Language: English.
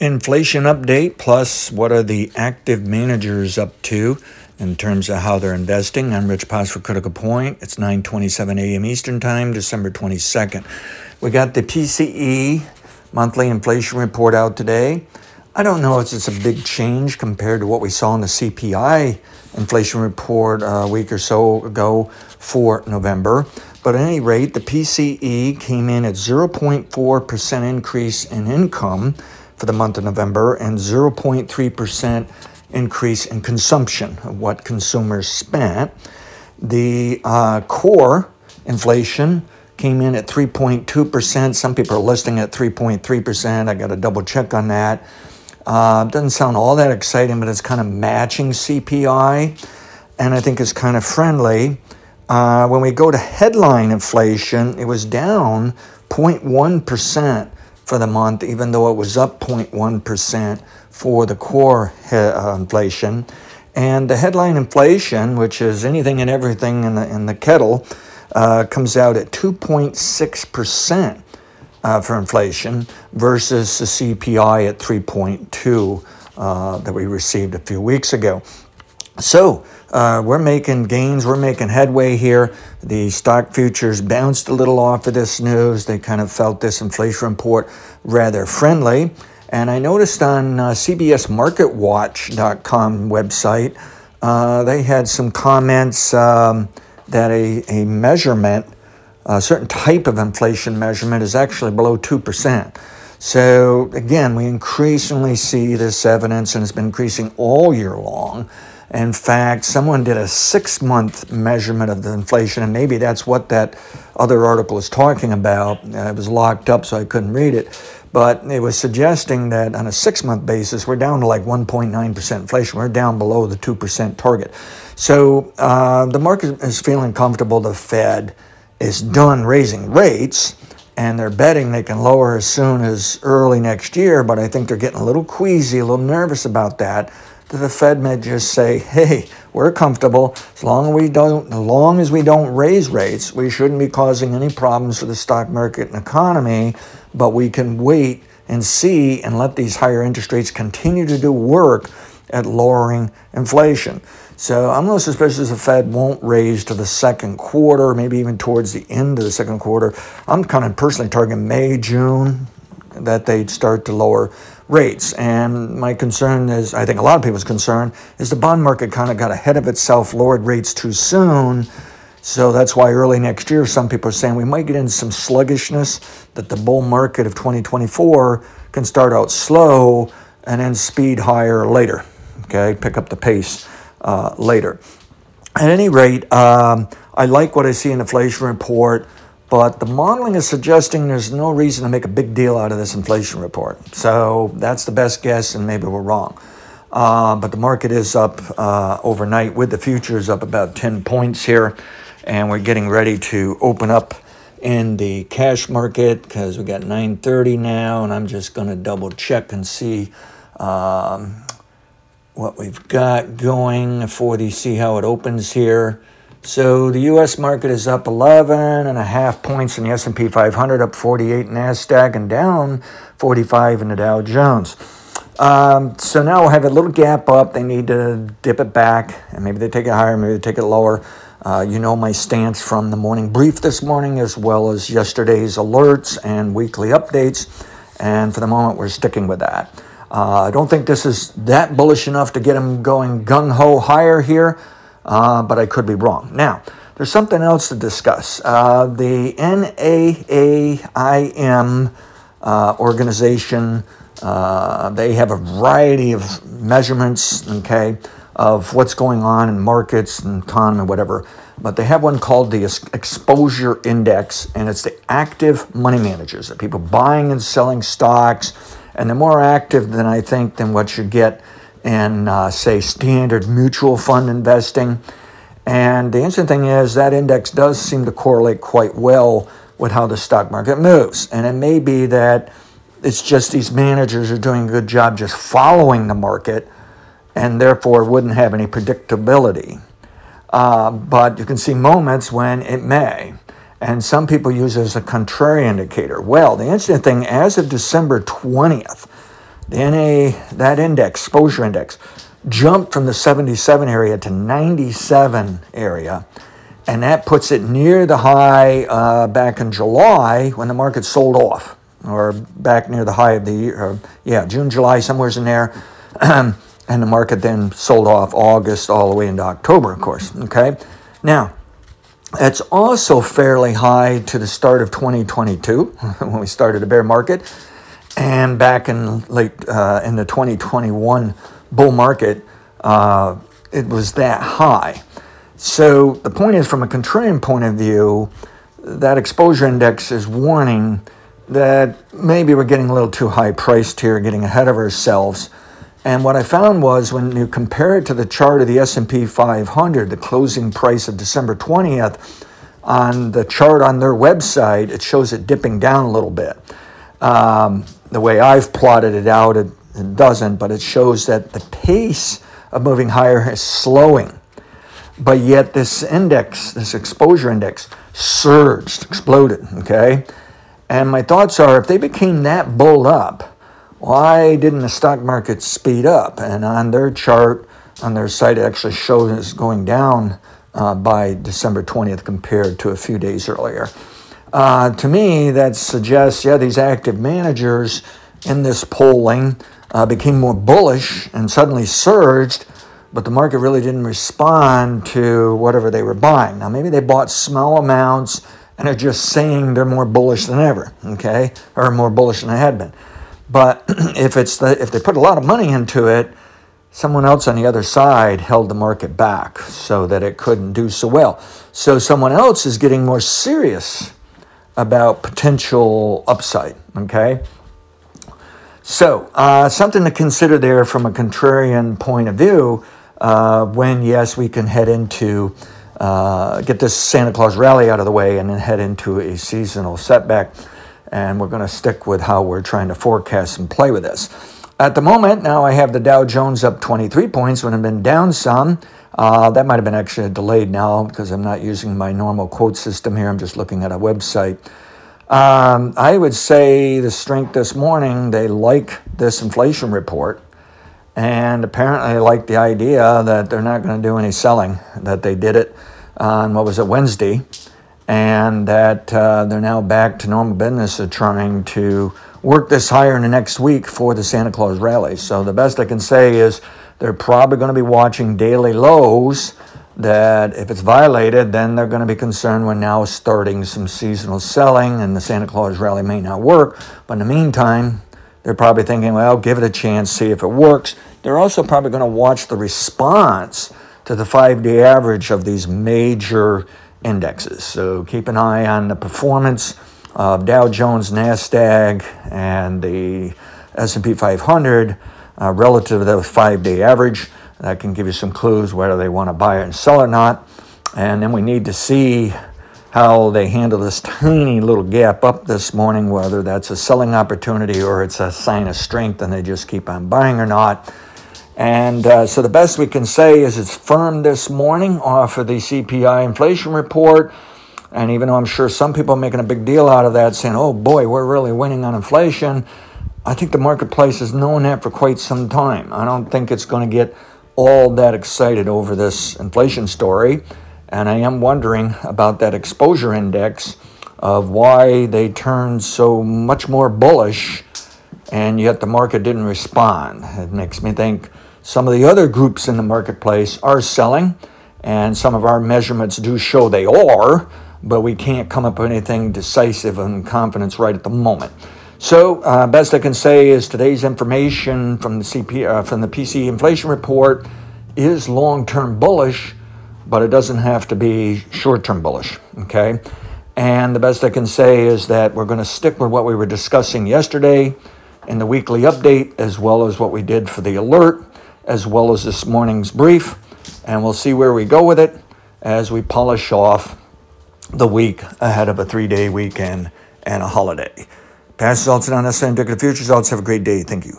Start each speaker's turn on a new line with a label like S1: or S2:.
S1: inflation update plus what are the active managers up to in terms of how they're investing. I'm Rich Potts for Critical Point. It's 9:27 a.m. Eastern Time, December 22nd. We got the PCE monthly inflation report out today. I don't know if it's a big change compared to what we saw in the CPI inflation report a week or so ago for November. But at any rate, the PCE came in at 0.4% increase in income for the month of November and 0.3% increase in consumption of what consumers spent. The uh, core inflation came in at 3.2%. Some people are listing at 3.3%. I got to double check on that. Uh, doesn't sound all that exciting, but it's kind of matching CPI, and I think it's kind of friendly. Uh, when we go to headline inflation, it was down 0.1% for the month, even though it was up 0.1% for the core he- uh, inflation. And the headline inflation, which is anything and everything in the, in the kettle, uh, comes out at 2.6% uh, for inflation versus the CPI at 3.2 uh, that we received a few weeks ago. So uh, we're making gains, we're making headway here. The stock futures bounced a little off of this news. They kind of felt this inflation report rather friendly. And I noticed on uh, CBSMarketWatch.com website, uh, they had some comments um, that a, a measurement, a certain type of inflation measurement, is actually below 2%. So again, we increasingly see this evidence, and it's been increasing all year long in fact, someone did a six month measurement of the inflation, and maybe that's what that other article is talking about. Uh, it was locked up, so I couldn't read it. But it was suggesting that on a six month basis, we're down to like 1.9% inflation. We're down below the 2% target. So uh, the market is feeling comfortable. The Fed is done raising rates and they're betting they can lower as soon as early next year. But I think they're getting a little queasy, a little nervous about that that the Fed may just say, "Hey, we're comfortable as long as we don't, as long as we don't raise rates. We shouldn't be causing any problems for the stock market and economy, but we can wait and see and let these higher interest rates continue to do work at lowering inflation." So I'm a little suspicious the Fed won't raise to the second quarter, maybe even towards the end of the second quarter. I'm kind of personally targeting May, June that they'd start to lower rates. And my concern is, I think a lot of people's concern, is the bond market kind of got ahead of itself, lowered rates too soon. So that's why early next year, some people are saying we might get into some sluggishness, that the bull market of 2024 can start out slow and then speed higher later. Okay, pick up the pace uh, later. At any rate, um, I like what I see in the inflation report. But the modeling is suggesting there's no reason to make a big deal out of this inflation report. So that's the best guess, and maybe we're wrong. Uh, but the market is up uh, overnight with the futures up about 10 points here. And we're getting ready to open up in the cash market because we got 930 now. And I'm just going to double check and see um, what we've got going for the see how it opens here. So the U.S. market is up 11 and a half points in the S&P 500, up 48 in Nasdaq, and down 45 in the Dow Jones. Um, so now we'll have a little gap up. They need to dip it back, and maybe they take it higher, maybe they take it lower. Uh, you know my stance from the morning brief this morning, as well as yesterday's alerts and weekly updates. And for the moment, we're sticking with that. Uh, I don't think this is that bullish enough to get them going gung ho higher here uh, but I could be wrong. Now, there's something else to discuss. Uh, the NAAIM uh, organization, uh, they have a variety of measurements, okay, of what's going on in markets and economy, whatever. But they have one called the Exposure Index, and it's the active money managers, the people buying and selling stocks, and they're more active than I think than what you get in, uh, say, standard mutual fund investing. And the interesting thing is that index does seem to correlate quite well with how the stock market moves. And it may be that it's just these managers are doing a good job just following the market and therefore wouldn't have any predictability. Uh, but you can see moments when it may. And some people use it as a contrary indicator. Well, the interesting thing, as of December 20th, the NA, that index, exposure index, jumped from the 77 area to 97 area. And that puts it near the high uh, back in July when the market sold off, or back near the high of the year. yeah, June, July, somewhere's in there. and the market then sold off August all the way into October, of course. Okay. Now, it's also fairly high to the start of 2022 when we started a bear market. And back in late uh, in the 2021 bull market, uh, it was that high. So the point is, from a contrarian point of view, that exposure index is warning that maybe we're getting a little too high priced here, getting ahead of ourselves. And what I found was when you compare it to the chart of the S&P 500, the closing price of December 20th, on the chart on their website, it shows it dipping down a little bit. Um, the way I've plotted it out, it, it doesn't, but it shows that the pace of moving higher is slowing. But yet, this index, this exposure index, surged, exploded, okay? And my thoughts are if they became that bull up, why didn't the stock market speed up? And on their chart, on their site, it actually shows it's going down uh, by December 20th compared to a few days earlier. Uh, to me, that suggests, yeah, these active managers in this polling uh, became more bullish and suddenly surged, but the market really didn't respond to whatever they were buying. Now, maybe they bought small amounts and are just saying they're more bullish than ever, okay, or more bullish than they had been. But if it's the, if they put a lot of money into it, someone else on the other side held the market back so that it couldn't do so well. So someone else is getting more serious about potential upside, okay? So, uh, something to consider there from a contrarian point of view uh, when, yes, we can head into, uh, get this Santa Claus rally out of the way and then head into a seasonal setback. And we're going to stick with how we're trying to forecast and play with this. At the moment, now I have the Dow Jones up 23 points when I've been down some. Uh, that might have been actually delayed now because I'm not using my normal quote system here. I'm just looking at a website. Um, I would say the strength this morning, they like this inflation report. And apparently, like the idea that they're not going to do any selling, that they did it on what was it, Wednesday, and that uh, they're now back to normal business of trying to work this higher in the next week for the Santa Claus rally. So the best I can say is they're probably going to be watching daily lows that if it's violated, then they're going to be concerned we're now starting some seasonal selling and the Santa Claus rally may not work. But in the meantime, they're probably thinking, well, give it a chance, see if it works. They're also probably going to watch the response to the five day average of these major indexes. So keep an eye on the performance of Dow Jones, Nasdaq, and the S&P 500 uh, relative to the five-day average. That can give you some clues whether they want to buy it and sell or not. And then we need to see how they handle this tiny little gap up this morning, whether that's a selling opportunity or it's a sign of strength and they just keep on buying or not. And uh, so the best we can say is it's firm this morning off of the CPI inflation report. And even though I'm sure some people are making a big deal out of that, saying, oh boy, we're really winning on inflation, I think the marketplace has known that for quite some time. I don't think it's going to get all that excited over this inflation story. And I am wondering about that exposure index of why they turned so much more bullish and yet the market didn't respond. It makes me think some of the other groups in the marketplace are selling, and some of our measurements do show they are but we can't come up with anything decisive and confidence right at the moment. So, uh, best I can say is today's information from the CP uh, from the PC inflation report is long-term bullish, but it doesn't have to be short-term bullish. Okay, and the best I can say is that we're going to stick with what we were discussing yesterday in the weekly update, as well as what we did for the alert, as well as this morning's brief, and we'll see where we go with it as we polish off the week ahead of a three day weekend and a holiday. Past results and not necessarily indicative future results. Have a great day. Thank you.